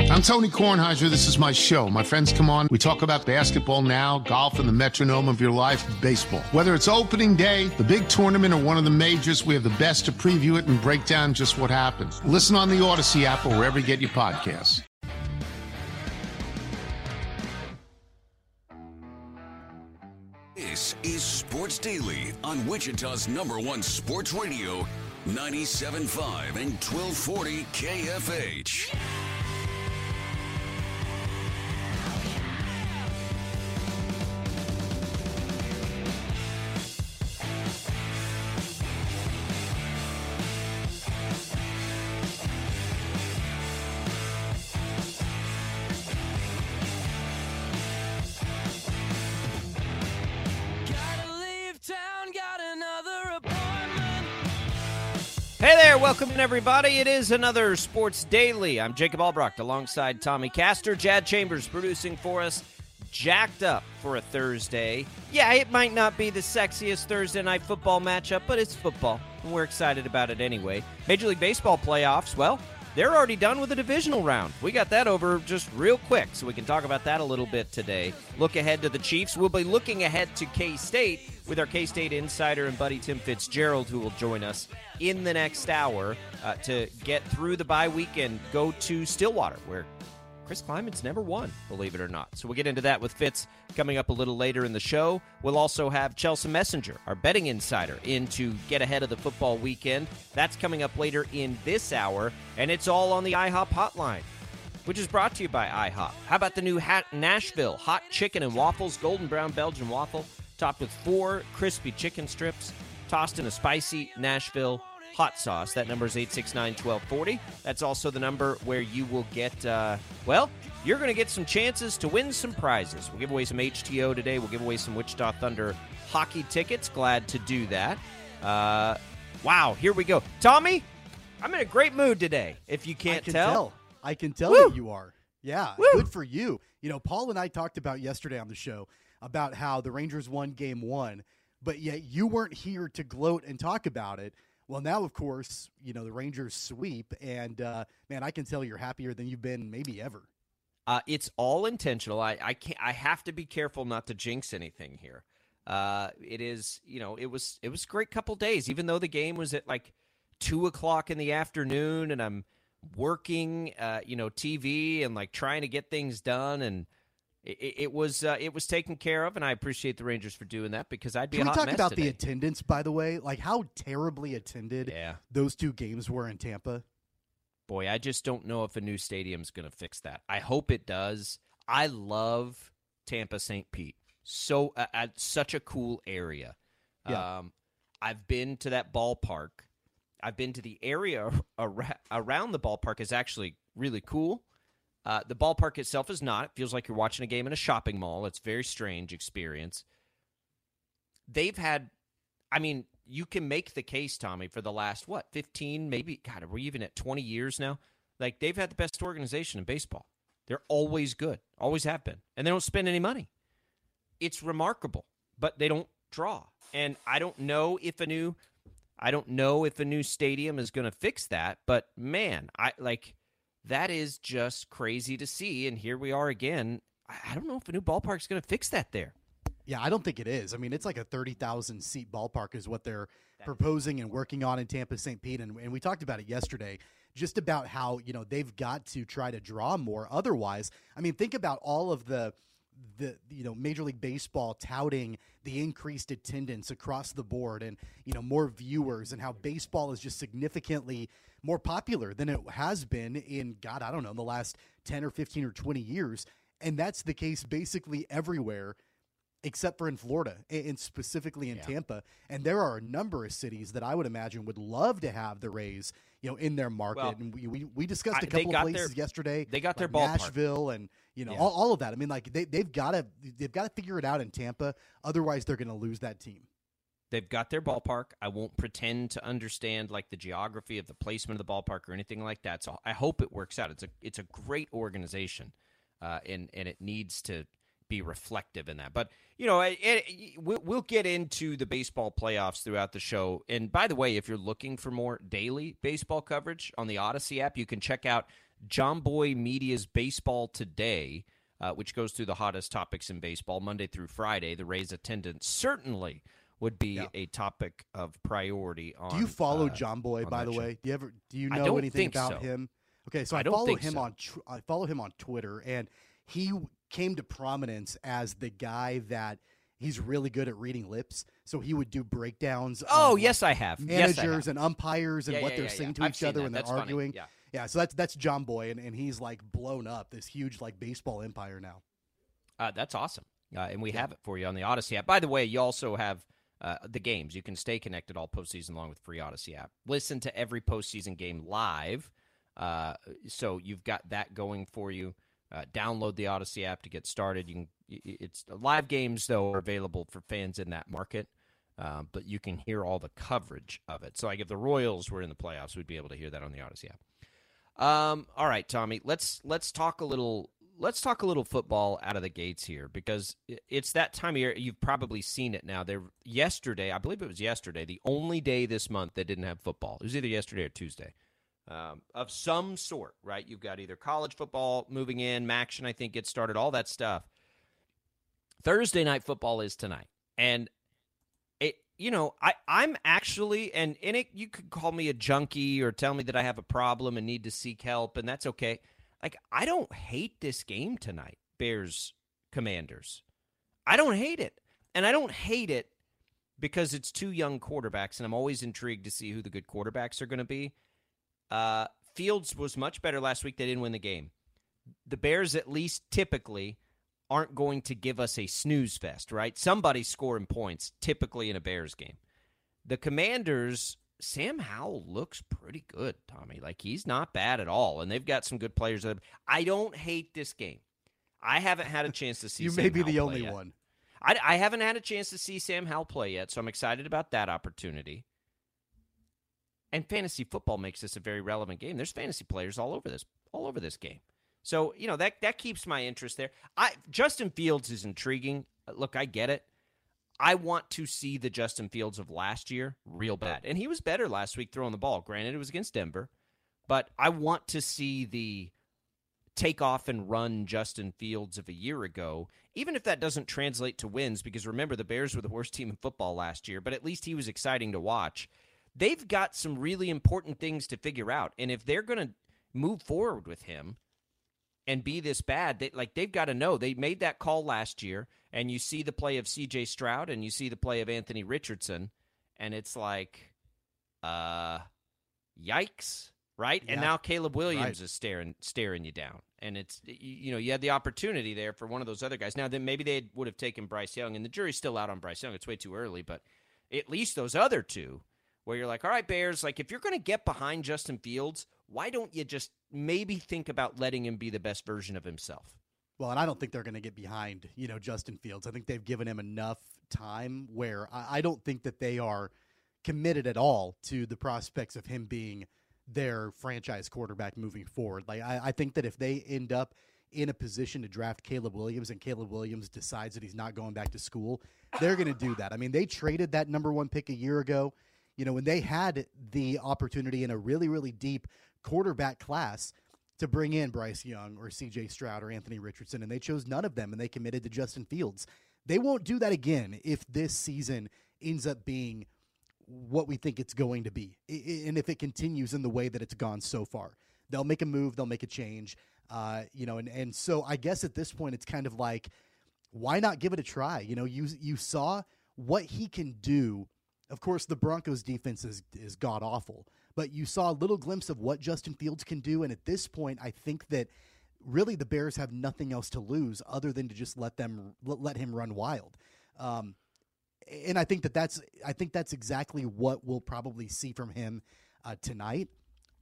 I'm Tony Kornheiser. This is my show. My friends come on. We talk about basketball now, golf, and the metronome of your life, baseball. Whether it's opening day, the big tournament, or one of the majors, we have the best to preview it and break down just what happens. Listen on the Audacy app or wherever you get your podcasts. This is Sports Daily on Wichita's number one sports radio, 97.5 and 1240 KFH. Hey there, welcome in everybody. It is another Sports Daily. I'm Jacob Albrecht alongside Tommy Castor. Jad Chambers producing for us. Jacked up for a Thursday. Yeah, it might not be the sexiest Thursday night football matchup, but it's football. And we're excited about it anyway. Major League Baseball playoffs, well, they're already done with the divisional round. We got that over just real quick, so we can talk about that a little bit today. Look ahead to the Chiefs. We'll be looking ahead to K State with our K State insider and buddy Tim Fitzgerald, who will join us in the next hour uh, to get through the bye week and go to Stillwater, where Chris Klieman's never won, believe it or not. So we'll get into that with Fitz coming up a little later in the show. We'll also have Chelsea Messenger, our betting insider, in to get ahead of the football weekend. That's coming up later in this hour, and it's all on the IHOP hotline, which is brought to you by IHOP. How about the new hat Nashville hot chicken and waffles, golden brown Belgian waffle, topped with four crispy chicken strips, tossed in a spicy Nashville hot sauce. That number is 869 1240. That's also the number where you will get, uh, well, you're going to get some chances to win some prizes. We'll give away some HTO today. We'll give away some Wichita Thunder hockey tickets. Glad to do that. Uh, wow, here we go. Tommy, I'm in a great mood today, if you can't I can tell. tell. I can tell Woo! that you are. Yeah, Woo! good for you. You know, Paul and I talked about yesterday on the show about how the Rangers won game one, but yet you weren't here to gloat and talk about it. Well, now, of course, you know, the Rangers sweep, and uh, man, I can tell you're happier than you've been maybe ever. Uh, it's all intentional. I, I can't. I have to be careful not to jinx anything here. Uh, it is, you know, it was it was a great couple days. Even though the game was at like two o'clock in the afternoon, and I'm working, uh, you know, TV and like trying to get things done, and it, it was uh, it was taken care of, and I appreciate the Rangers for doing that because I'd be Can we talk about today. the attendance, by the way? Like how terribly attended Yeah. those two games were in Tampa. Boy, I just don't know if a new stadium's going to fix that. I hope it does. I love Tampa St. Pete. So uh, uh, such a cool area. Yeah. Um, I've been to that ballpark. I've been to the area ar- around the ballpark is actually really cool. Uh, the ballpark itself is not. It feels like you're watching a game in a shopping mall. It's very strange experience. They've had, I mean, you can make the case, Tommy, for the last what, 15, maybe, God, are we even at 20 years now? Like they've had the best organization in baseball. They're always good, always have been, and they don't spend any money. It's remarkable, but they don't draw. And I don't know if a new, I don't know if a new stadium is going to fix that. But man, I like that is just crazy to see. And here we are again. I don't know if a new ballpark is going to fix that there. Yeah, I don't think it is. I mean, it's like a 30,000 seat ballpark is what they're proposing and working on in Tampa St. Pete. And, and we talked about it yesterday, just about how, you know, they've got to try to draw more. Otherwise, I mean, think about all of the, the you know major league baseball touting the increased attendance across the board and you know more viewers and how baseball is just significantly more popular than it has been in god i don't know in the last 10 or 15 or 20 years and that's the case basically everywhere except for in Florida and specifically in yeah. Tampa. And there are a number of cities that I would imagine would love to have the Rays, you know, in their market. Well, and we, we, we discussed a couple of places their, yesterday. They got like their ballpark. Nashville and you know yeah. all, all of that. I mean, like they they've got to they've got to figure it out in Tampa. Otherwise, they're going to lose that team. They've got their ballpark. I won't pretend to understand like the geography of the placement of the ballpark or anything like that. So I hope it works out. It's a it's a great organization, uh, and and it needs to be reflective in that. But you know, it, it, we'll get into the baseball playoffs throughout the show. And by the way, if you're looking for more daily baseball coverage on the Audacy app, you can check out Jomboy Media's Baseball Today, uh, which goes through the hottest topics in baseball Monday through Friday. The Rays attendance certainly would be yeah. a topic of priority on. Do you follow uh, Boy? By the show. way, do you ever do you know anything about so. him? Okay, so I, I follow him so. on I follow him on Twitter, and he came to prominence as the guy that he's really good at reading lips. So he would do breakdowns. Oh, yes, I have. Managers yes, I have. and umpires and yeah, what yeah, they're saying to I've each other that. when they're that's arguing. Yeah, so that's that's Jomboy, and, and he's like blown up this huge like baseball empire now. Uh, that's awesome, uh, and we yeah. have it for you on the Audacy app. By the way, you also have uh, the games. You can stay connected all postseason long with free Audacy app. Listen to every postseason game live. Uh, so you've got that going for you. Uh, download the Audacy app to get started. You can. It's live games though are available for fans in that market. Uh, but you can hear all the coverage of it. So, like if the Royals were in the playoffs, we'd be able to hear that on the Audacy app. Um, all right, Tommy, let's let's talk a little let's talk a little football out of the gates here because it's that time of year. You've probably seen it now. There yesterday, I believe it was yesterday, the only day this month that didn't have football. It was either yesterday or Tuesday. Um, of some sort, right? You've got either college football moving in, MACtion, I think, gets started, all that stuff. Thursday night football is tonight. And you know, I, I'm actually, and, in it, you could call me a junkie or tell me that I have a problem and need to seek help, and that's okay. Like, I don't hate this game tonight, Bears Commanders. I don't hate it. And I don't hate it because it's two young quarterbacks, and I'm always intrigued to see who the good quarterbacks are going to be. Uh, Fields was much better last week. They didn't win the game. The Bears, at least typically, aren't going to give us a snooze fest, right? Somebody's scoring points, typically in a Bears game. The Commanders, Sam Howell looks pretty good, Tommy. Like he's not bad at all, and they've got some good players. I don't hate this game. I haven't had a chance to see. you Sam may be Howell the only yet. one. I, I haven't had a chance to see Sam Howell play yet, so I'm excited about that opportunity. And fantasy football makes this a very relevant game. There's fantasy players all over this, all over this game. So you know that that keeps my interest there. I Justin Fields is intriguing. Uh, look, I get it. I want to see the Justin Fields of last year real bad, and he was better last week throwing the ball. Granted, it was against Denver, but I want to see the take off and run Justin Fields of a year ago, even if that doesn't translate to wins, because remember, the Bears were the worst team in football last year, but at least he was exciting to watch. They've got some really important things to figure out. And if they're going to move forward with him, and be this bad. They, like they've got to know they made that call last year, and you see the play of C.J. Stroud and you see the play of Anthony Richardson, and it's like, uh, yikes, right? Yeah. And now Caleb Williams right. is staring staring you down, and it's you know you had the opportunity there for one of those other guys. Now then maybe they would have taken Bryce Young, and the jury's still out on Bryce Young. It's way too early, but at least those other two, where you're like, all right, Bears, like if you're going to get behind Justin Fields why don't you just maybe think about letting him be the best version of himself? Well, and I don't think they're going to get behind, you know, Justin Fields. I think they've given him enough time where I, I don't think that they are committed at all to the prospects of him being their franchise quarterback moving forward. Like I, I think that if they end up in a position to draft Caleb Williams and Caleb Williams decides that he's not going back to school, they're going to do that. I mean, they traded that number one pick a year ago. You know, when they had the opportunity in a really, really deep quarterback class to bring in Bryce Young or CJ Stroud or Anthony Richardson, and they chose none of them and they committed to Justin Fields. They won't do that again if this season ends up being what we think it's going to be. And if it continues in the way that it's gone so far, they'll make a move, they'll make a change. Uh, you know, and, and so I guess at this point, it's kind of like, why not give it a try? You know, you, you saw what he can do. Of course, the Broncos defense is, is god awful, but you saw a little glimpse of what Justin Fields can do. And at this point, I think that really the Bears have nothing else to lose other than to just let them let him run wild. Um, and I think that that's I think that's exactly what we'll probably see from him uh, tonight.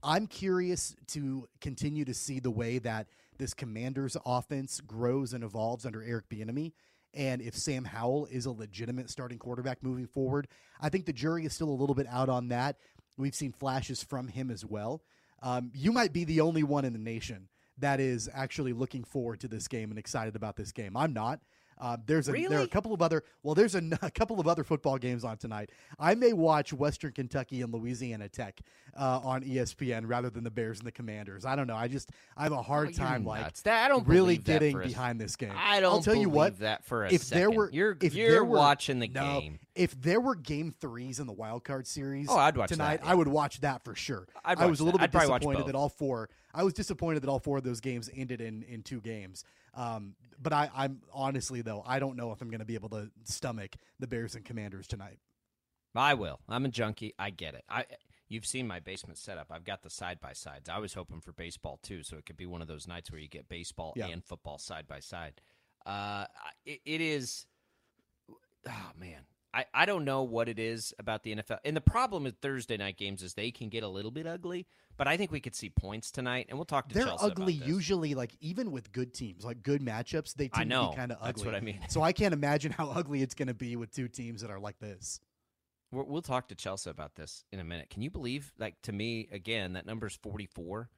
I'm curious to continue to see the way that this Commanders offense grows and evolves under Eric Bieniemy. And if Sam Howell is a legitimate starting quarterback moving forward, I think the jury is still a little bit out on that. We've seen flashes from him as well. Um, you might be the only one in the nation that is actually looking forward to this game and excited about this game. I'm not. Uh, there's a really? there are a couple of other well there's a, a, couple of other football games on tonight. I may watch Western Kentucky and Louisiana Tech uh, on ESPN rather than the Bears and the Commanders. I don't know. I just I have a hard oh, time like that, I don't really getting behind this game. I don't I'll tell you what that for a if second. there were you're if you're there were, watching the no, game. If there were game threes in the wild card series, oh, I'd watch tonight. That, yeah. I would watch that for sure. I'd I was a little that. bit disappointed that all four. I was disappointed that all four of those games ended in in two games. Um, but I, I'm honestly though, I don't know if I'm going to be able to stomach the Bears and Commanders tonight. I will. I'm a junkie. I get it. I you've seen my basement setup. I've got the side by sides. I was hoping for baseball too, so it could be one of those nights where you get baseball yeah. and football side by side. Uh, it, it is. Oh man, I, I don't know what it is about the NFL. And the problem with Thursday night games is they can get a little bit ugly, but I think we could see points tonight, and we'll talk to They're Chelsea ugly usually, like even with good teams, like good matchups, they tend I know. to be kind of ugly. That's what I mean. So I can't imagine how ugly it's going to be with two teams that are like this. we will talk to Chelsea about this in a minute. Can you believe, like, to me, again, that number's 44?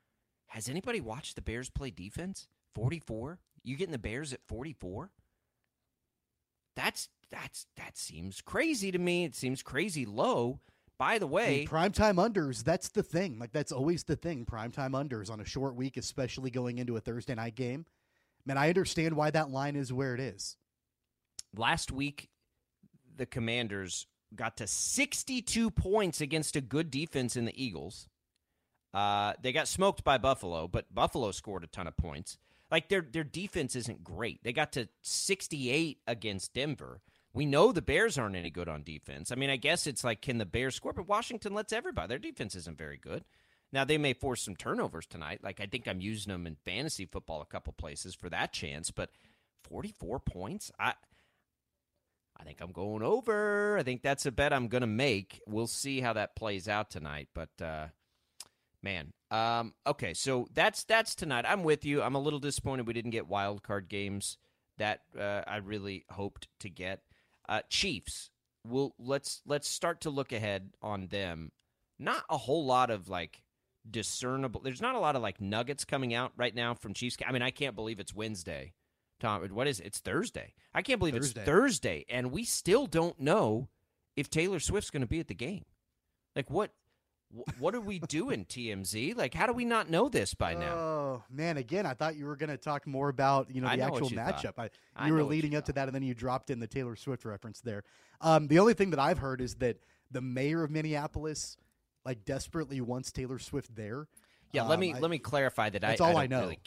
Has anybody watched the Bears play defense? 44? You getting the Bears at 44? That's that's that seems crazy to me. It seems crazy low. By the way, I mean, primetime unders, that's the thing. Like that's always the thing. Primetime unders on a short week, especially going into a Thursday night game. Man, I understand why that line is where it is. Last week, the Commanders got to 62 points against a good defense in the Eagles. Uh, they got smoked by Buffalo, but Buffalo scored a ton of points. Like their their defense isn't great. They got to 68 against Denver. We know the Bears aren't any good on defense. I mean, I guess it's like can the Bears score? But Washington lets everybody. Their defense isn't very good. Now they may force some turnovers tonight. Like I think I'm using them in fantasy football a couple places for that chance. But 44 points, I I think I'm going over. I think that's a bet I'm going to make. We'll see how that plays out tonight. But uh, man, um, okay, so that's that's tonight. I'm with you. I'm a little disappointed we didn't get wild card games that uh, I really hoped to get. Uh, Chiefs. We'll let's let's start to look ahead on them. Not a whole lot of like discernible. There's not a lot of like nuggets coming out right now from Chiefs. I mean, I can't believe it's Wednesday. Tom, what is it? It's Thursday. I can't believe Thursday. it's Thursday, and we still don't know if Taylor Swift's going to be at the game. Like what? What are we doing, TMZ? Like, how do we not know this by now? Oh man! Again, I thought you were going to talk more about you know I the know actual matchup. thought. I, I you were leading you up to that, and then you dropped in the Taylor Swift reference there. Um, the only thing that I've heard is that the mayor of Minneapolis like desperately wants Taylor Swift there. Yeah, let Um, me I- let me clarify that. That's I, all I, I don't know. Really,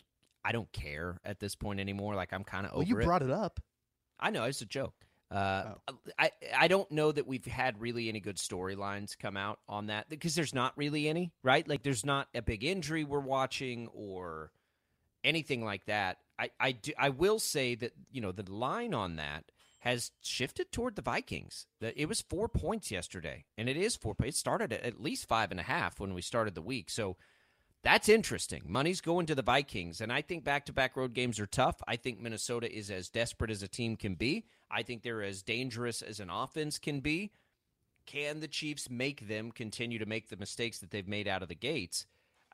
I don't care at this point anymore. Like I'm kind of Well, over you it. brought it up. I know it's a joke. Uh, Oh. I I don't know that we've had really any good storylines come out on that because there's not really any, right? Like there's not a big injury we're watching or anything like that. I I do, I will say that you know the line on that has shifted toward the Vikings. That it was four points yesterday, and it is four. It started at at least five and a half when we started the week, so. That's interesting. Money's going to the Vikings, and I think back-to-back road games are tough. I think Minnesota is as desperate as a team can be. I think they're as dangerous as an offense can be. Can the Chiefs make them continue to make the mistakes that they've made out of the gates?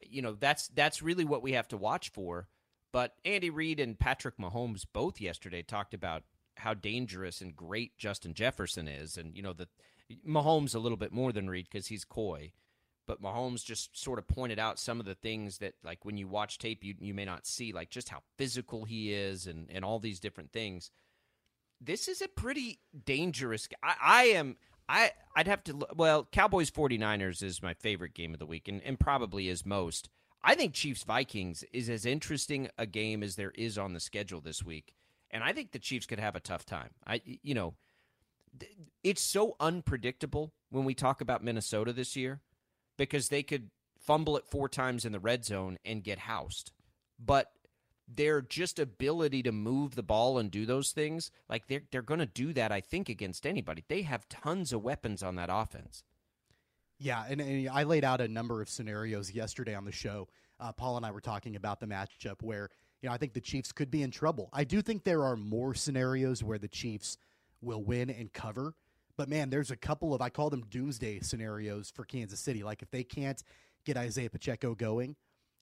You know, that's that's really what we have to watch for. But Andy Reid and Patrick Mahomes both yesterday talked about how dangerous and great Justin Jefferson is, and you know the Mahomes a little bit more than Reid because he's coy but Mahomes just sort of pointed out some of the things that like when you watch tape you you may not see like just how physical he is and and all these different things. This is a pretty dangerous I, I am I I'd have to well Cowboys 49ers is my favorite game of the week and, and probably is most. I think Chiefs Vikings is as interesting a game as there is on the schedule this week. And I think the Chiefs could have a tough time. I you know it's so unpredictable when we talk about Minnesota this year because they could fumble it four times in the red zone and get housed. But their just ability to move the ball and do those things, like they're they're going to do that. I think against anybody. They have tons of weapons on that offense. Yeah, and, and I laid out a number of scenarios yesterday on the show. Uh, Paul and I were talking about the matchup where you know I think the Chiefs could be in trouble. I do think there are more scenarios where the Chiefs will win and cover. But man, there's a couple of I call them doomsday scenarios for Kansas City. Like if they can't get Isaiah Pacheco going,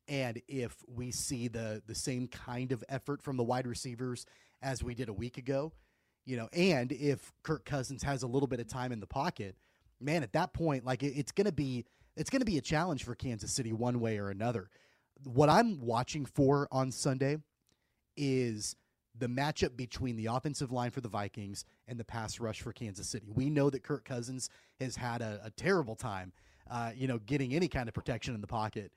and if we see the the same kind of effort from the wide receivers as we did a week ago, you know, and if Kirk Cousins has a little bit of time in the pocket, man, at that point, like it, it's gonna be it's gonna be a challenge for Kansas City one way or another. What I'm watching for on Sunday is the matchup between the offensive line for the Vikings and the pass rush for Kansas City. We know that Kirk Cousins has had a, a terrible time, uh, you know, getting any kind of protection in the pocket,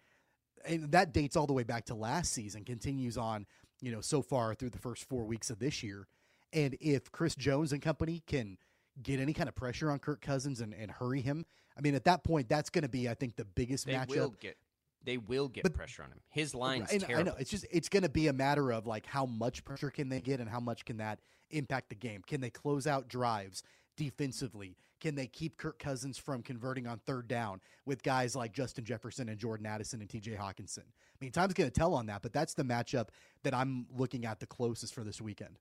and that dates all the way back to last season. Continues on, you know, so far through the first four weeks of this year. And if Chris Jones and company can get any kind of pressure on Kirk Cousins and, and hurry him, I mean, at that point, that's going to be, I think, the biggest they matchup. They will get But- pressure on him. His line's And terrible. I know it's just it's going to be a matter of like how much pressure can they get and how much can that impact the game? Can they close out drives defensively? Can they keep Kirk Cousins from converting on third down with guys like Justin Jefferson and Jordan Addison and T.J. Hockenson? I mean, time's going to tell on that, but that's the matchup that I'm looking at the closest for this weekend.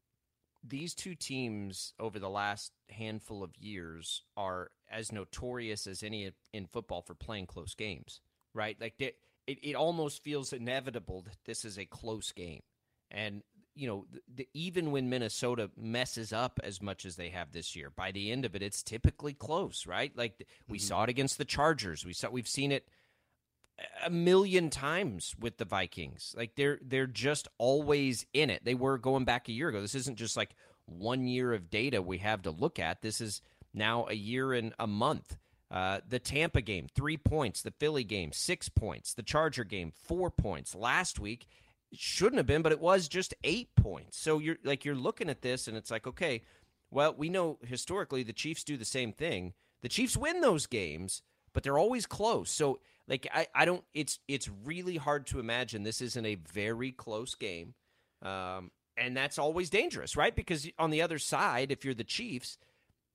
these two teams over the last handful of years are as notorious as any in football for playing close games, right? Like they, it, it almost feels inevitable that this is a close game. And, you know, the, the, even when Minnesota messes up as much as they have this year, by the end of it, it's typically close, right? Like we mm-hmm. saw it against the Chargers. We saw, we've seen it a million times with the Vikings. Like they're they're just always in it. They were going back a year ago. This isn't just like one year of data we have to look at. This is now a year and a month. Uh, the Tampa game, three points. The Philly game, six points. The Charger game, four points. Last week, it shouldn't have been, but it was just eight points. So you're like you're looking at this, and it's like, okay, well, we know historically the Chiefs do the same thing. The Chiefs win those games, but they're always close. So like I, I don't it's it's really hard to imagine this isn't a very close game. Um, and that's always dangerous, right? Because on the other side, if you're the Chiefs,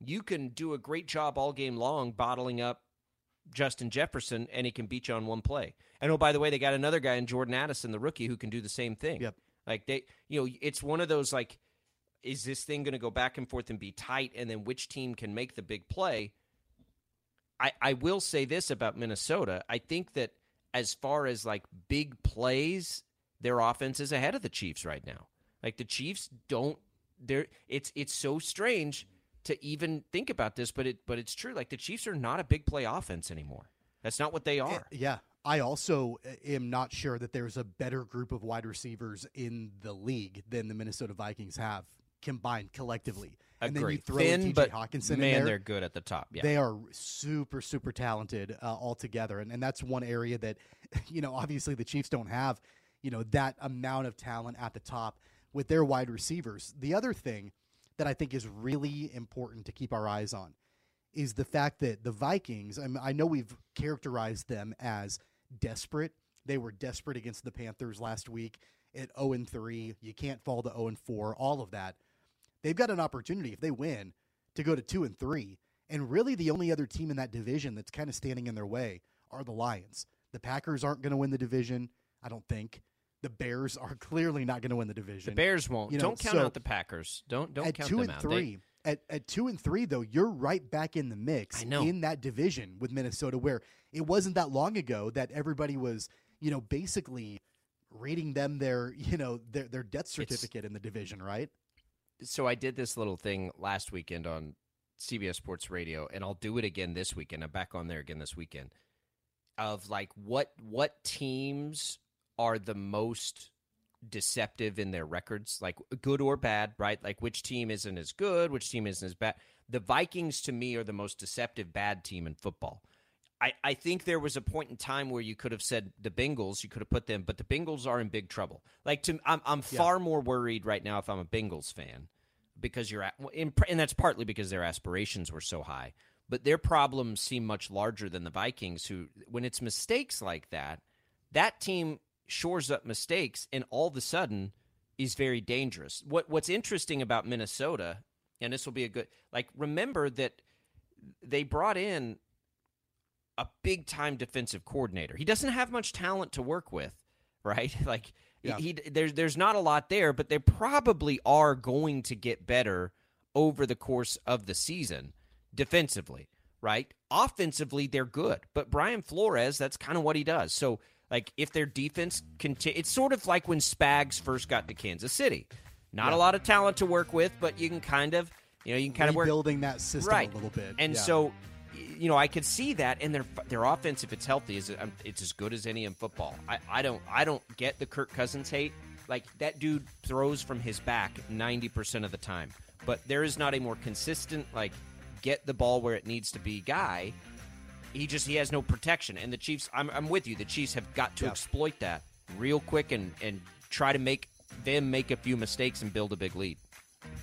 you can do a great job all game long bottling up Justin Jefferson and he can beat you on one play. And oh, by the way, they got another guy in Jordan Addison, the rookie, who can do the same thing. Yep. Like they, you know, it's one of those like, is this thing going to go back and forth and be tight, and then which team can make the big play? I I will say this about Minnesota. I think that as far as like big plays, their offense is ahead of the Chiefs right now. Like the Chiefs don't. They're it's it's so strange to even think about this, but it but it's true. Like the Chiefs are not a big play offense anymore. That's not what they are. Yeah. I also uh, am not sure that there's a better group of wide receivers in the league than the Minnesota Vikings have combined collectively. And then you throw Thin, T.J. but Hockenson man, in there. they're good at the top. Yeah, They are super, super talented uh, altogether, and and that's one area that, you know, obviously the Chiefs don't have, you know, that amount of talent at the top with their wide receivers. The other thing that I think is really important to keep our eyes on is the fact that the Vikings. I, mean, I know we've characterized them as desperate. They were desperate against the Panthers last week at zero and three. You can't fall to zero and four. All of that. They've got an opportunity if they win to go to two and three. And really, the only other team in that division that's kind of standing in their way are the Lions. The Packers aren't going to win the division, I don't think. The Bears are clearly not going to win the division. the Bears won't. You know, don't count so out the Packers. Don't don't at count two them and out. They- three, at, at two and three, though, you're right back in the mix in that division with Minnesota, where it wasn't that long ago that everybody was, you know, basically rating them their, you know, their their death certificate in the division, right? so I did this little thing last weekend on CBS Sports Radio, and I'll do it again this weekend. I'm back on there again this weekend. Of like what what teams are the most deceptive in their records, like good or bad, right? Like which team isn't as good, which team isn't as bad. The Vikings to me are the most deceptive bad team in football. I, I think there was a point in time where you could have said the Bengals, you could have put them, but the Bengals are in big trouble. Like to, I'm I'm far more worried right now if I'm a Bengals fan because you're at, and that's partly because their aspirations were so high. But their problems seem much larger than the Vikings. Who, when it's mistakes like that, that team shores up mistakes, and all of a sudden is very dangerous. What what's interesting about Minnesota, and this will be a good like remember that they brought in a big time defensive coordinator. He doesn't have much talent to work with, right? Like Yeah. he, there's there's not a lot there, but they probably are going to get better over the course of the season defensively, right? Offensively, they're good, but Brian Flores, that's kind of what he does. So, like, if their defense continue, it's sort of like when Spags first got to Kansas City. Not a lot of talent to work with, but you can kind of, you know, you can kind of work Rebuilding that system right a little bit. And Yeah. so, you know, I could see that, and their their offense, if it's healthy, is um, it's as good as any in football. I, I don't I don't get the Kirk Cousins hate. Like that dude throws from his back ninety percent of the time, but there is not a more consistent like get the ball where it needs to be guy. He just he has no protection, and the Chiefs. I'm I'm with you. The Chiefs have got to Yeah. exploit that real quick and and try to make them make a few mistakes and build a big lead.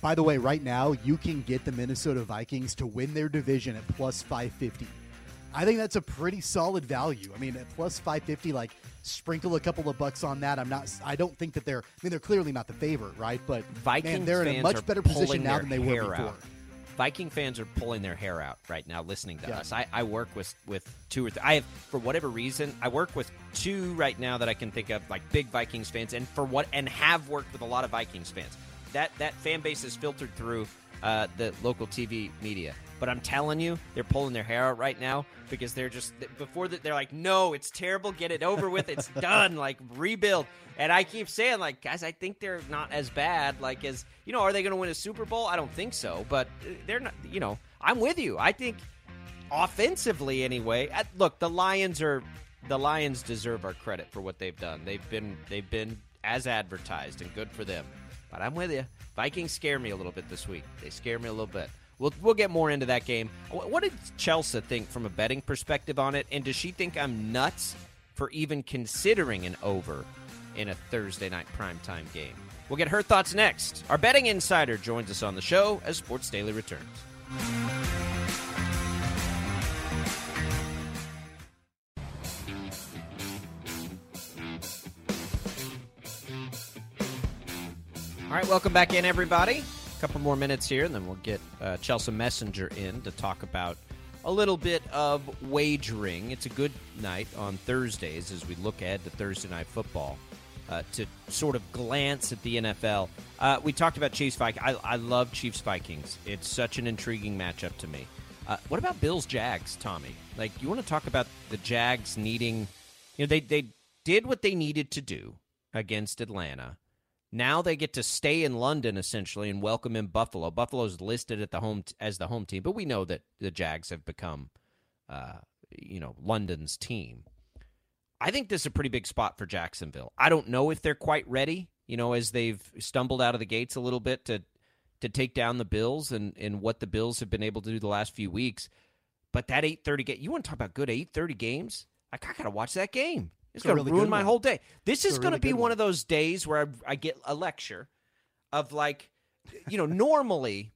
By the way, right now you can get the Minnesota Vikings to win their division at plus 550. I think that's a pretty solid value. I mean, at plus 550, like sprinkle a couple of bucks on that. I'm not. I don't think that they're. I mean, they're clearly not the favorite, right? But Vikings man, they're in a much better position now than they were before. out. Viking fans are pulling their hair out right now listening to Yeah. us. I, I work with with two or three. I have for whatever reason I work with two right now that I can think of like big Vikings fans, and for what and have worked with a lot of Vikings fans. That that fan base is filtered through uh, the local TV media. But I'm telling you, they're pulling their hair out right now because they're just before that they're like, no, it's terrible. Get it over with. It's done. Like rebuild. And I keep saying, like, guys, I think they're not as bad. Like, as you know, are they going to win a Super Bowl? I don't think so. But uh, they're not. You know, I'm with you. I think offensively, anyway. uh, Look, the Lions are the Lions deserve our credit for what they've done. They've been they've been as advertised and good for them. But I'm with you. Vikings scare me a little bit this week. They scare me a little bit. We'll, we'll get more into that game. What did Chelsea think from a betting perspective on it? And does she think I'm nuts for even considering an over in a Thursday night primetime game? We'll get her thoughts next. Our betting insider joins us on the show as Sports Daily returns. All right, welcome back in, everybody. A couple more minutes here, and then we'll get uh, Chelsea Messenger in to talk about a little bit of wagering. It's a good night on Thursdays as we look ahead to Thursday night football uh, to sort of glance at the NFL. Uh, we talked about Chiefs Vikings. I, I love Chiefs Vikings. It's such an intriguing matchup to me. Uh, what about Bills Jags, Tommy? Like, you want to talk about the Jags needing, you know, they they did what they needed to do against Atlanta. Now they get to stay in London essentially and welcome in Buffalo. Buffalo's listed at the home as the home team, but we know that the Jags have become, uh, you know, London's team. I think this is a pretty big spot for Jacksonville. I don't know if they're quite ready, you know, as they've stumbled out of the gates a little bit to to take down the Bills and and what the Bills have been able to do the last few weeks. But that eight thirty game, you want to talk about good eight thirty games? Like I gotta watch that game. It's, It's gonna really ruin my one. whole day. This It's is gonna really be one one. of those days where I, I get a lecture of like, you know, normally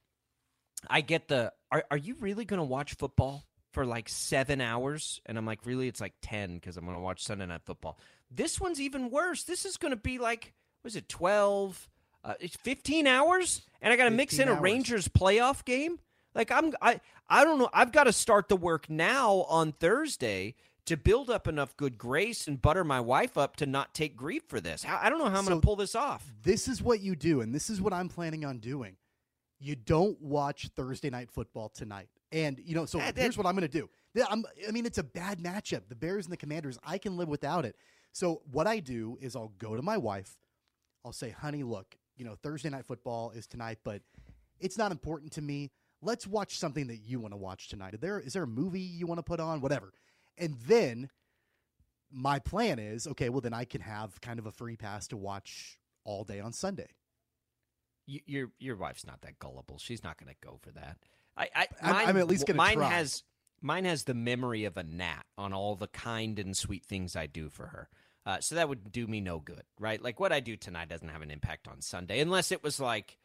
I get the are are you really gonna watch football for like seven hours? And I'm like, really? It's like ten because I'm gonna watch Sunday night football. This one's even worse. This is gonna be like, was it twelve? Uh, it's fifteen hours, and I got to mix 15 in a. Rangers playoff game. Like I'm, I, I don't know. I've got to start the work now on Thursday to build up enough good grace and butter my wife up to not take grief for this. I don't know how I'm going to pull this off. This is what you do, and this is what I'm planning on doing. You don't watch Thursday night football tonight. And, you know, so that- here's what I'm going to do. I'm, I mean, it's a bad matchup. The Bears and the Commanders, I can live without it. So what I do is I'll go to my wife. I'll say, honey, look, you know, Thursday night football is tonight, but it's not important to me. Let's watch something that you want to watch tonight. Is there, is there a movie you want to put on? Whatever. And then my plan is okay, well, then I can have kind of a free pass to watch all day on Sunday. You, your your wife's not that gullible. She's not going to go for that. I, I I'm- mine, I'm at least gonna mine try. has mine has the memory of a gnat on all the kind and sweet things I do for her. Uh, so that would do me no good, right? Like what I do tonight doesn't have an impact on Sunday, unless it was like,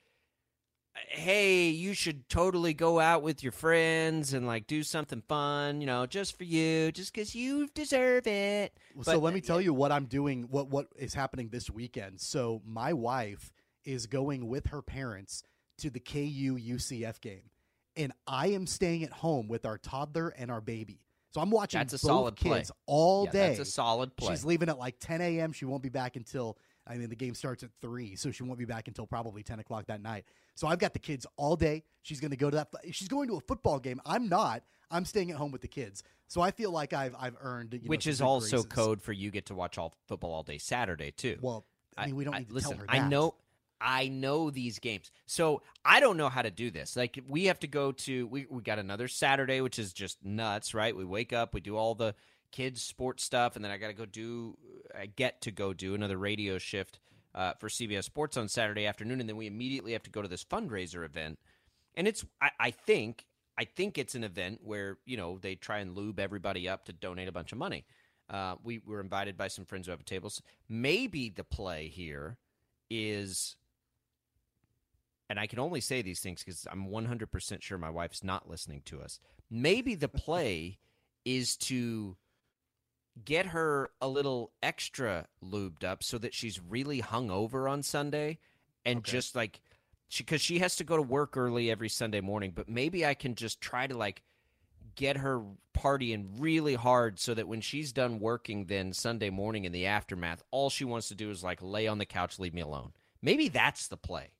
hey, you should totally go out with your friends and like do something fun, you know, just for you, just because you deserve it. so But, let me tell you what I'm doing, what what is happening this weekend. So my wife is going with her parents to the KU UCF game, and I am staying at home with our toddler and our baby. So I'm watching That's a both solid play. kids all Yeah, day. That's a solid play. She's leaving at like 10 a.m. She won't be back until I mean the game starts at three, so she won't be back until probably 10 o'clock that night. So I've got the kids all day. She's going to go to that. She's going to a football game. I'm not. I'm staying at home with the kids. So I feel like I've I've earned you know, Which is also graces. code for you get to watch all football all day Saturday too. Well, I mean we don't need to listen, tell her that. I know I know these games. So I don't know how to do this. Like we have to go to we, we got another Saturday, which is just nuts, right? We wake up, we do all the kids sports stuff, and then I gotta go do I get to go do another radio shift uh, for CBS Sports on Saturday afternoon, and then we immediately have to go to this fundraiser event. And it's I, I think I think it's an event where, you know, they try and lube everybody up to donate a bunch of money. Uh, we were invited by some friends who have tables. Maybe the play here is, and I can only say these things because I'm 100% sure my wife's not listening to us. Maybe the play is to get her a little extra lubed up so that she's really hungover on Sunday and Okay. just like she because she has to go to work early every Sunday morning. But maybe I can just try to like get her partying really hard so that when she's done working then Sunday morning in the aftermath, all she wants to do is like lay on the couch, leave me alone. Maybe that's the play.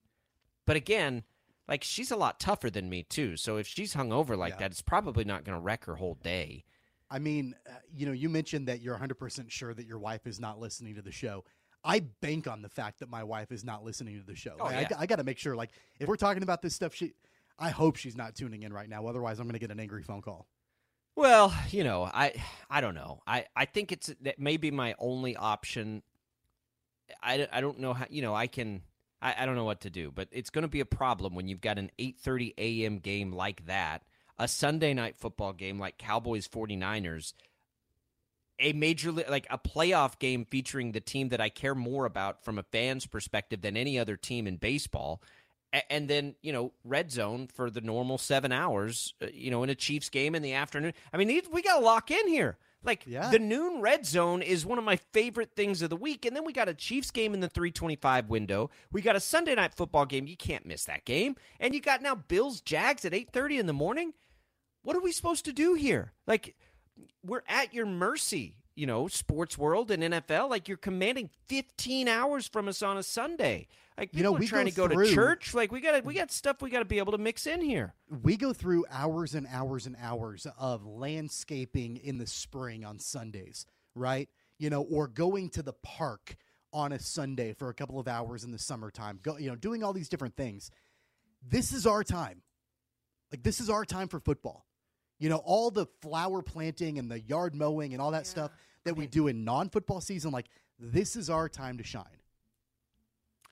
But again, like she's a lot tougher than me too. So if she's hungover like Yeah. that, it's probably not going to wreck her whole day. I mean, uh, you know, you mentioned that you're 100% sure that your wife is not listening to the show. I bank on the fact that my wife is not listening to the show. Oh, yeah. I, yeah. got to make sure, like, if we're talking about this stuff, she, I hope she's not tuning in right now. Otherwise, I'm going to get an angry phone call. Well, you know, I I don't know. I I think it's that may be my only option. I, I don't know how you know I can I, I don't know what to do, but it's going to be a problem when you've got an 8:30 a.m. game like that, a Sunday night football game like Cowboys 49ers, a major li- like a playoff game featuring the team that I care more about from a fan's perspective than any other team in baseball. And then you know, red zone for the normal seven hours. uh, You know, in a Chiefs game in the afternoon. I mean, we got to lock in here. Like Yeah. the noon red zone is one of my favorite things of the week, and then we got a Chiefs game in the three twenty-five window. We got a Sunday night football game. You can't miss that game, and you got now Bills Jags at eight thirty in the morning. What are we supposed to do here? Like, we're at your mercy, you know, sports world and NFL. Like, you're commanding 15 hours from us on a Sunday. Like, You know, are trying go to go through- to church. Like, we got we got stuff we got to be able to mix in here. We go through hours and hours and hours of landscaping in the spring on Sundays, right? You know, or going to the park on a Sunday for a couple of hours in the summertime. Go, you know, doing all these different things. This is our time. Like this is our time for football. You know, all the flower planting and the yard mowing and all that stuff that we do in non-football season like this is our time to shine.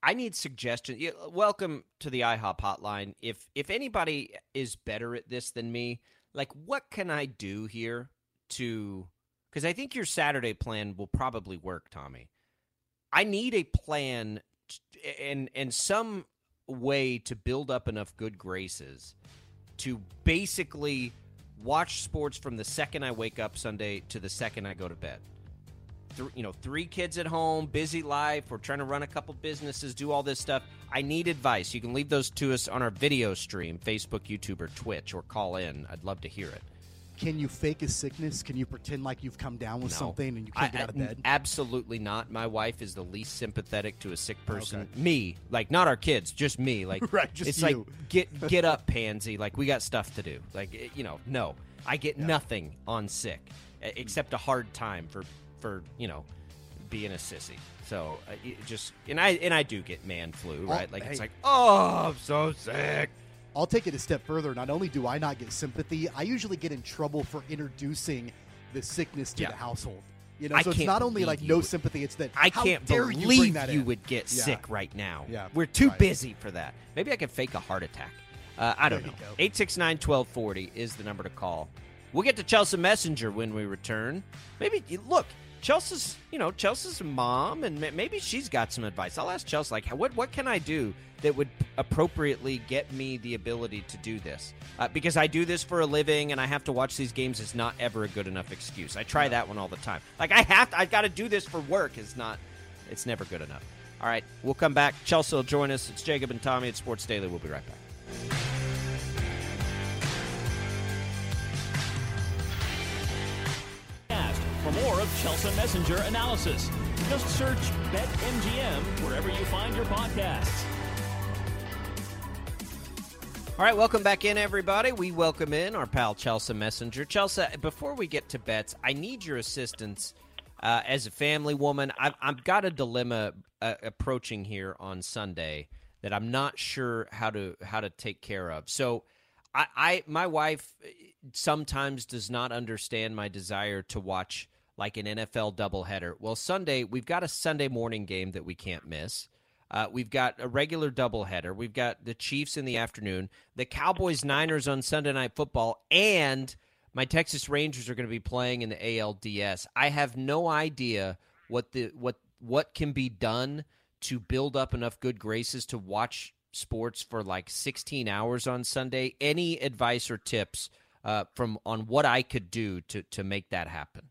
I need suggestions. Welcome to the IHOP hotline. If if anybody is better at this than me, like what can I do here to cuz I think your Saturday plan will probably work, Tommy. I need a plan t- and and some way to build up enough good graces to basically watch sports from the second I wake up Sunday to the second I go to bed you know, three kids at home, busy life. We're trying to run a couple businesses, do all this stuff. I need advice. You can leave those to us on our video stream, Facebook, YouTube, or Twitch, or call in. I'd love to hear it. Can you fake a sickness? Can you pretend like you've come down with No. something and you can't get out of bed? Absolutely not. My wife is the least sympathetic to a sick person. Okay. Me, like not our kids, just me. Like Right, just it's you. like get get up, pansy. Like we got stuff to do. Like you know, no, I get nothing on sick except a hard time for for you know being a sissy. So uh, just and I and I do get man flu, right? Like it's like oh, I'm so sick. I'll take it a step further. Not only do I not get sympathy, I usually get in trouble for introducing the sickness to Yeah. the household. You know, I so it's can't only like no sympathy; it's that I can't you, believe you in? would get Yeah. sick right now. Yeah, We're too right. busy for that. Maybe I could fake a heart attack. Uh, I don't There know. you 869 1240 is the number to call. We'll get to Chelsea Messenger when we return. Maybe, look, Chelsea's, you know, Chelsea's mom, and maybe she's got some advice. I'll ask Chelsea, like, what, what can I do that would appropriately get me the ability to do this? Uh, because I do this for a living and I have to watch these games is not ever a good enough excuse. I try that one all the time. Like, I have to, I've got to do this for work is not, it's never good enough. All right, we'll come back. Chelsea will join us. It's Jacob and Tommy at Sports Daily. We'll be right back. For more of Chelsea Messenger analysis, just search BetMGM wherever you find your podcasts. All right, welcome back in, everybody. We welcome in our pal Chelsea Messenger. Chelsea, before we get to bets, I need your assistance uh, as a family woman. I've, I've got a dilemma uh, approaching here on Sunday that I'm not sure how to how to take care of. So, I, I my wife sometimes does not understand my desire to watch like an NFL doubleheader. Well, Sunday we've got a Sunday morning game that we can't miss. Uh, we've got a regular doubleheader. We've got the Chiefs in the afternoon, the Cowboys Niners on Sunday Night Football, and my Texas Rangers are going to be playing in the ALDS. I have no idea what the what what can be done to build up enough good graces to watch sports for like 16 hours on Sunday. Any advice or tips uh, from on what I could do to to make that happen?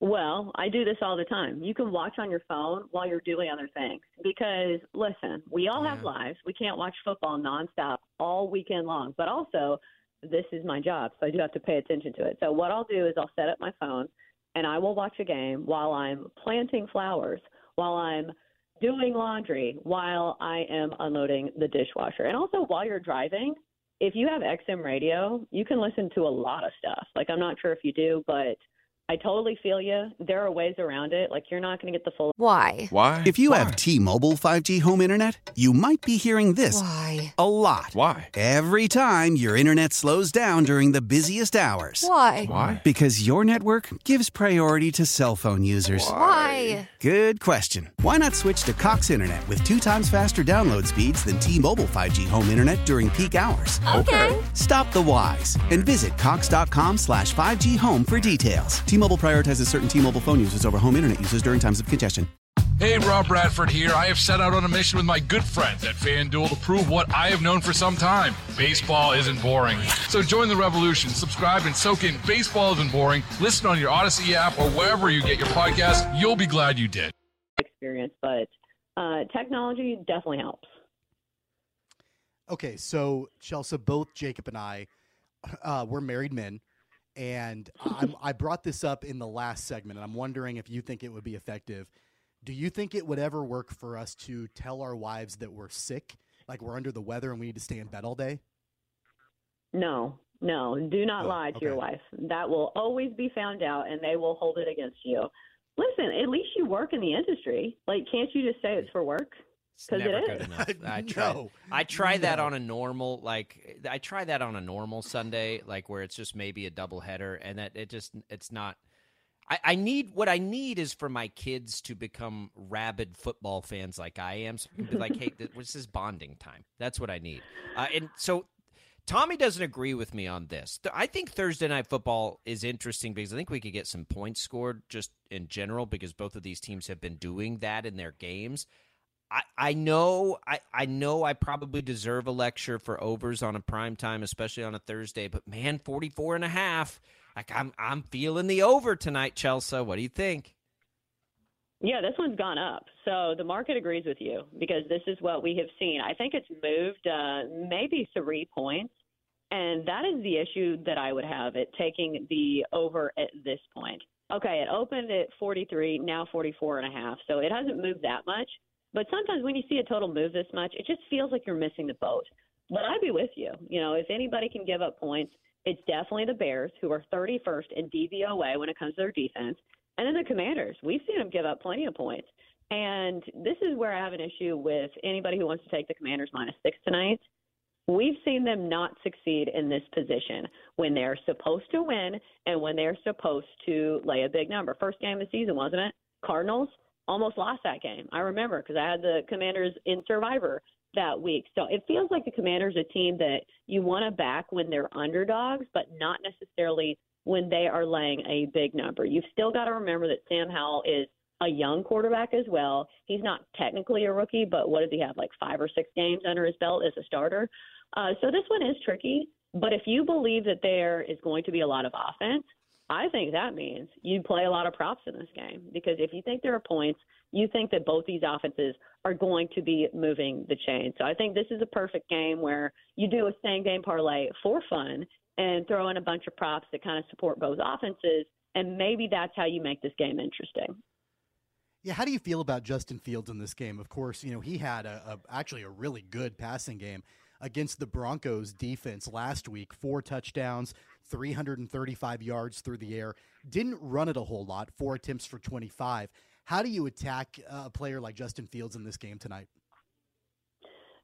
Well, I do this all the time. You can watch on your phone while you're doing other things. Because, listen, we all have lives. We can't watch football nonstop all weekend long. But also, this is my job, so I do have to pay attention to it. So, what I'll do is I'll set up my phone and I will watch a game while I'm planting flowers, while I'm doing laundry, while I am unloading the dishwasher. And also, while you're driving, if you have XM radio, you can listen to a lot of stuff. Like, I'm not sure if you do, but I totally feel you. There are ways around it. Like you're not going to get the full. Why? Why? If you Why? have T-Mobile 5G home internet, you might be hearing this Why? a lot. Why? Every time your internet slows down during the busiest hours. Why? Why? Because your network gives priority to cell phone users. Why? Good question. Why not switch to Cox Internet with two times faster download speeds than T-Mobile 5G home internet during peak hours? Okay. Stop the whys and visit cox.com slash 5G home for details. T-Mobile prioritizes certain T-Mobile phone users over home internet users during times of congestion. Hey, Rob Bradford here. I have set out on a mission with my good friends at FanDuel to prove what I have known for some time. Baseball isn't boring. So join the revolution. Subscribe and soak in Baseball Isn't Boring. Listen on your Audacy app or wherever you get your podcast. You'll be glad you did. experience, but uh, technology definitely helps. Okay, so Chelsea, both Jacob and I, uh, we're married men, and I'm, I brought this up in the last segment, and I'm wondering if you think it would be effective. Do you think it would ever work for us to tell our wives that we're sick, like we're under the weather and we need to stay in bed all day? No, no, do not Oh, lie to your wife. That will always be found out, and they will hold it against you. Listen, at least you work in the industry. Like, can't you just say it's for work? It's 'Cause it never is. good enough. I try. No. I try that on a normal, like I try that on a normal Sunday, like where it's just maybe a double header, and that it just it's not. I, I need what I need is for my kids to become rabid football fans like I am. So be like, hey, this is bonding time. That's what I need. Uh, and so Tommy doesn't agree with me on this. I think Thursday night football is interesting because I think we could get some points scored just in general because both of these teams have been doing that in their games. I, I know I, I know I probably deserve a lecture for overs on a prime time, especially on a Thursday, but man, 44 and a half. Like I'm I'm feeling the over tonight, Chelsea. What do you think? Yeah, this one's gone up. So the market agrees with you because this is what we have seen. I think it's moved uh, maybe three points. And that is the issue that I would have at taking the over at this point. Okay, it opened at 43, now 44 and a half. So it hasn't moved that much. But sometimes when you see a total move this much, it just feels like you're missing the boat. But I'd be with you. You know, if anybody can give up points, it's definitely the Bears, who are 31st in DVOA when it comes to their defense. And then the Commanders. We've seen them give up plenty of points. And this is where I have an issue with anybody who wants to take the Commanders minus six tonight. We've seen them not succeed in this position when they're supposed to win and when they're supposed to lay a big number. First game of the season, wasn't it? Cardinals almost lost that game. I remember because I had the Commanders in Survivor that week. So it feels like the Commanders a team that you want to back when they're underdogs, but not necessarily when they are laying a big number. You've still got to remember that Sam Howell is a young quarterback as well. He's not technically a rookie, but what does he have, like five or six games under his belt as a starter? Uh, so this one is tricky. But if you believe that there is going to be a lot of offense, I think that means you play a lot of props in this game because if you think there are points, you think that both these offenses are going to be moving the chain. So I think this is a perfect game where you do a same game parlay for fun and throw in a bunch of props that kind of support both offenses. And maybe that's how you make this game interesting. Yeah, how do you feel about Justin Fields in this game? Of course, you know he had a, a actually a really good passing game against the Broncos defense last week. Four touchdowns, 335 yards through the air. Didn't run it a whole lot. Four attempts for 25. How do you attack a player like Justin Fields in this game tonight?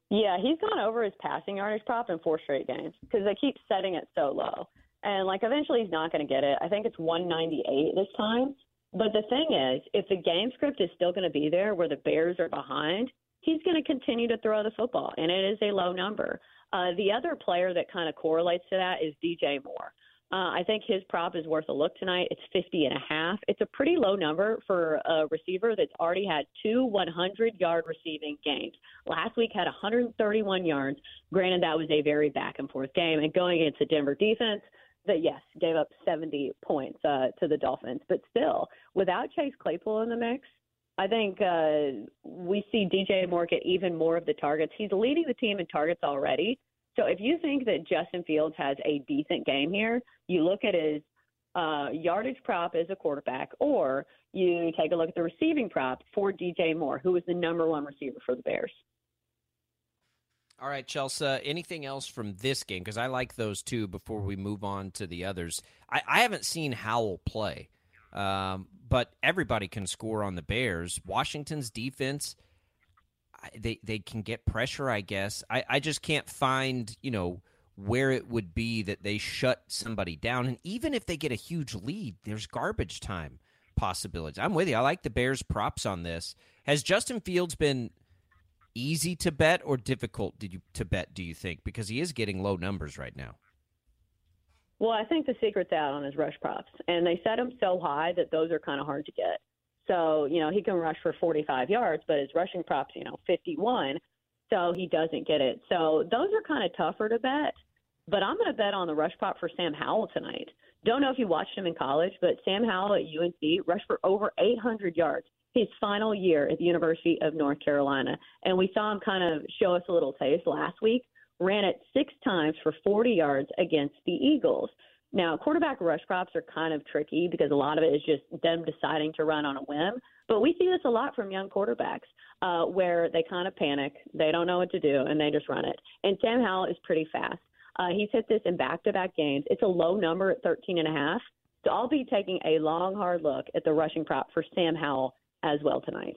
Yeah, he's gone over his passing yardage prop in four straight games because they keep setting it so low. And like eventually he's not going to get it. I think it's 198 this time. But the thing is, if the game script is still going to be there where the Bears are behind, he's going to continue to throw the football, and it is a low number. Uh, the other player that kind of correlates to that is DJ Moore. Uh, I think his prop is worth a look tonight. It's 50 and a half. It's a pretty low number for a receiver that's already had two 100 yard receiving games. Last week had 131 yards. Granted, that was a very back and forth game, and going against the Denver defense that yes gave up 70 points uh, to the Dolphins, but still without Chase Claypool in the mix. I think uh, we see DJ Moore get even more of the targets. He's leading the team in targets already. So if you think that Justin Fields has a decent game here, you look at his uh, yardage prop as a quarterback, or you take a look at the receiving prop for DJ Moore, who is the number one receiver for the Bears. All right, Chelsea. Anything else from this game? Because I like those two. Before we move on to the others, I, I haven't seen Howell play, um, but everybody can score on the Bears. Washington's defense they they can get pressure, I guess. I, I just can't find, you know, where it would be that they shut somebody down. And even if they get a huge lead, there's garbage time possibilities. I'm with you. I like the Bears props on this. Has Justin Fields been easy to bet or difficult did you, to bet, do you think? Because he is getting low numbers right now. Well, I think the secret's out on his rush props. And they set him so high that those are kind of hard to get. So, you know, he can rush for 45 yards, but his rushing props, you know, 51. So he doesn't get it. So those are kind of tougher to bet. But I'm going to bet on the rush prop for Sam Howell tonight. Don't know if you watched him in college, but Sam Howell at UNC rushed for over 800 yards his final year at the University of North Carolina. And we saw him kind of show us a little taste last week. Ran it six times for 40 yards against the Eagles. Now, quarterback rush props are kind of tricky because a lot of it is just them deciding to run on a whim. But we see this a lot from young quarterbacks uh, where they kind of panic, they don't know what to do, and they just run it. And Sam Howell is pretty fast. Uh, he's hit this in back-to-back games. It's a low number at 13 and a half. So I'll be taking a long, hard look at the rushing prop for Sam Howell as well tonight.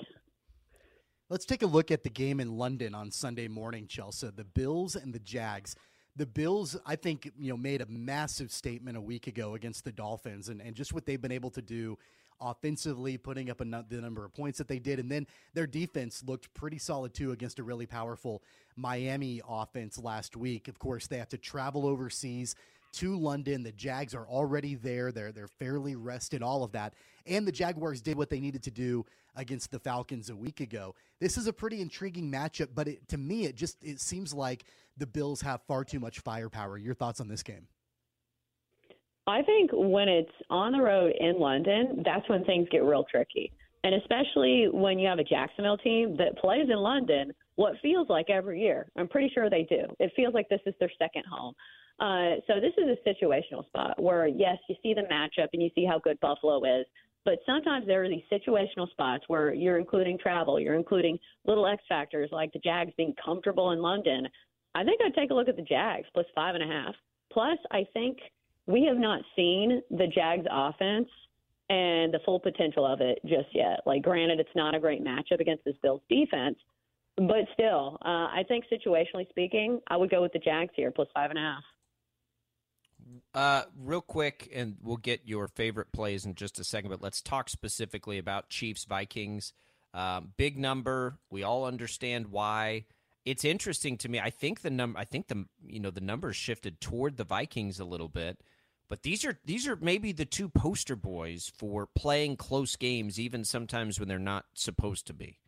Let's take a look at the game in London on Sunday morning, Chelsea. The Bills and the Jags the Bills, I think, you know, made a massive statement a week ago against the Dolphins, and, and just what they've been able to do offensively, putting up a, the number of points that they did, and then their defense looked pretty solid too against a really powerful Miami offense last week. Of course, they have to travel overseas to London. The Jags are already there. They're they're fairly rested, all of that. And the Jaguars did what they needed to do against the Falcons a week ago. This is a pretty intriguing matchup, but it, to me, it just it seems like the Bills have far too much firepower. Your thoughts on this game? I think when it's on the road in London, that's when things get real tricky. And especially when you have a Jacksonville team that plays in London, what feels like every year. I'm pretty sure they do. It feels like this is their second home. Uh, so this is a situational spot where, yes, you see the matchup and you see how good Buffalo is, but sometimes there are these situational spots where you're including travel, you're including little X factors like the Jags being comfortable in London. I think I'd take a look at the Jags plus five and a half. Plus, I think we have not seen the Jags offense and the full potential of it just yet. Like, granted, it's not a great matchup against this Bills defense, but still, uh, I think situationally speaking, I would go with the Jags here plus five and a half. Uh, real quick, and we'll get your favorite plays in just a second, but let's talk specifically about Chiefs Vikings. Um, big number. We all understand why. It's interesting to me. I think the number. I think the you know the numbers shifted toward the Vikings a little bit, but these are these are maybe the two poster boys for playing close games, even sometimes when they're not supposed to be.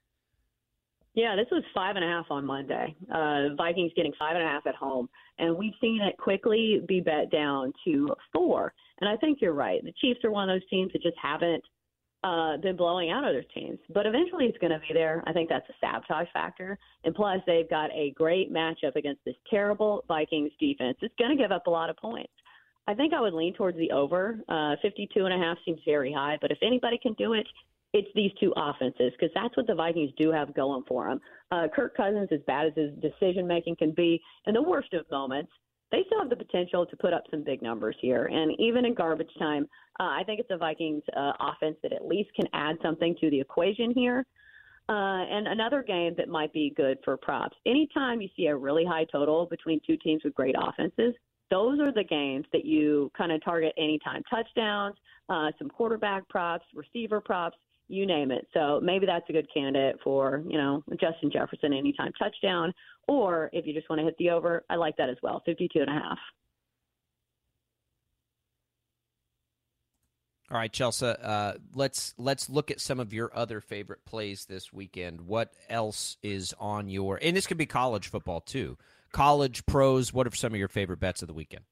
Yeah, this was five and a half on Monday. Uh, Vikings getting five and a half at home, and we've seen it quickly be bet down to four. And I think you're right. The Chiefs are one of those teams that just haven't uh, been blowing out other teams, but eventually it's going to be there. I think that's a sabotage factor, and plus they've got a great matchup against this terrible Vikings defense. It's going to give up a lot of points. I think I would lean towards the over. Uh, 52 and a half seems very high, but if anybody can do it, it's these two offenses because that's what the Vikings do have going for them. Uh, Kirk Cousins, as bad as his decision making can be, in the worst of moments, they still have the potential to put up some big numbers here. And even in garbage time, uh, I think it's a Vikings uh, offense that at least can add something to the equation here. Uh, and another game that might be good for props. Anytime you see a really high total between two teams with great offenses, those are the games that you kind of target anytime touchdowns, uh, some quarterback props, receiver props you name it. So maybe that's a good candidate for, you know, Justin Jefferson anytime touchdown. Or if you just want to hit the over, I like that as well, 52 and a half. All right, Chelsea. Uh, let's let's look at some of your other favorite plays this weekend. What else is on your? And this could be college football too. College pros. What are some of your favorite bets of the weekend?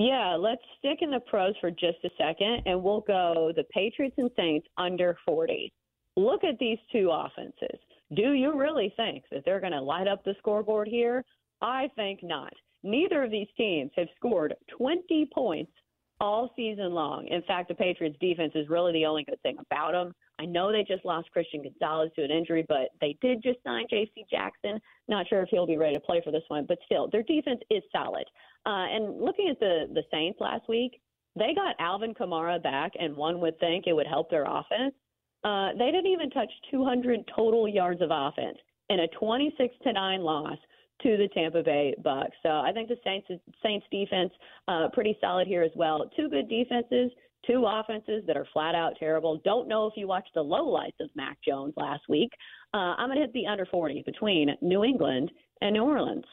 Yeah, let's stick in the pros for just a second, and we'll go the Patriots and Saints under 40. Look at these two offenses. Do you really think that they're going to light up the scoreboard here? I think not. Neither of these teams have scored 20 points all season long. In fact, the Patriots defense is really the only good thing about them. I know they just lost Christian Gonzalez to an injury, but they did just sign J.C. Jackson. Not sure if he'll be ready to play for this one, but still, their defense is solid. Uh, and looking at the the Saints last week, they got Alvin Kamara back, and one would think it would help their offense. Uh, they didn't even touch 200 total yards of offense in a 26 to nine loss to the Tampa Bay Bucks. So I think the Saints Saints defense uh, pretty solid here as well. Two good defenses, two offenses that are flat out terrible. Don't know if you watched the lowlights of Mac Jones last week. Uh, I'm to hit the under 40 between New England and New Orleans.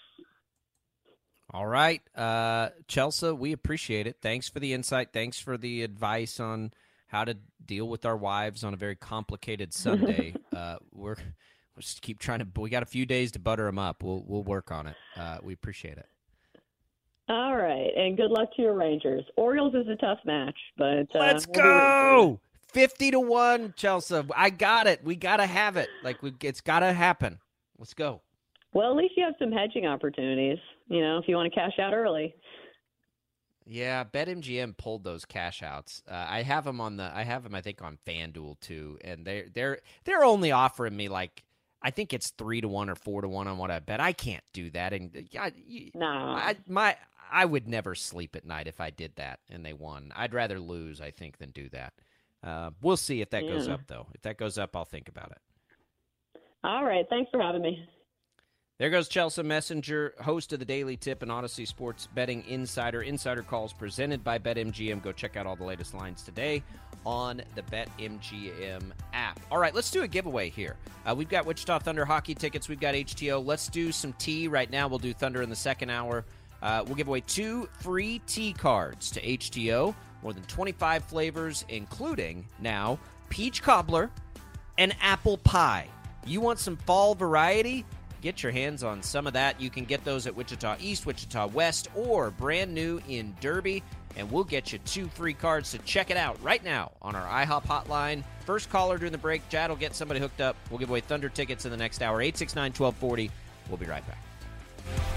All right, uh, Chelsea, we appreciate it. Thanks for the insight. Thanks for the advice on how to deal with our wives on a very complicated Sunday. uh, we're we'll just keep trying to. We got a few days to butter them up. We'll we'll work on it. Uh, we appreciate it. All right, and good luck to your Rangers. Orioles is a tough match, but uh, let's we'll go. Fifty to one, Chelsea. I got it. We got to have it. Like we, it's got to happen. Let's go. Well, at least you have some hedging opportunities. You know, if you want to cash out early. Yeah, BetMGM pulled those cash outs. Uh, I have them on the. I have them. I think on FanDuel too, and they're they're they're only offering me like I think it's three to one or four to one on what I bet. I can't do that, and I, no, I, my I would never sleep at night if I did that and they won. I'd rather lose, I think, than do that. Uh, we'll see if that yeah. goes up, though. If that goes up, I'll think about it. All right. Thanks for having me. There goes Chelsea Messenger, host of the Daily Tip and Audacy Sports Betting Insider. Insider calls presented by BetMGM. Go check out all the latest lines today on the BetMGM app. All right, let's do a giveaway here. Uh, we've got Wichita Thunder hockey tickets. We've got HTeaO. Let's do some tea right now. We'll do Thunder in the second hour. Uh, we'll give away two free tea cards to HTeaO. More than 25 flavors, including now peach cobbler and apple pie. You want some fall variety? Get your hands on some of that. You can get those at Wichita East, Wichita West, or brand new in Derby. And we'll get you two free cards to check it out right now on our IHOP hotline. First caller during the break, Chad will get somebody hooked up. We'll give away Thunder tickets in the next hour. 869 1240. We'll be right back.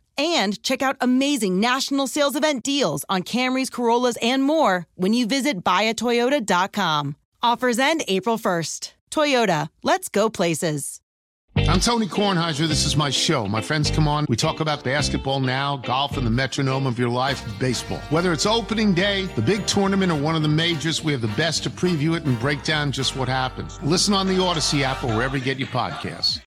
and check out amazing national sales event deals on Camrys, Corollas, and more when you visit buyatoyota.com. Offers end April 1st. Toyota, let's go places. I'm Tony Kornheiser. This is my show. My friends come on. We talk about basketball now, golf, and the metronome of your life, baseball. Whether it's opening day, the big tournament, or one of the majors, we have the best to preview it and break down just what happens. Listen on the Audacy app or wherever you get your podcasts.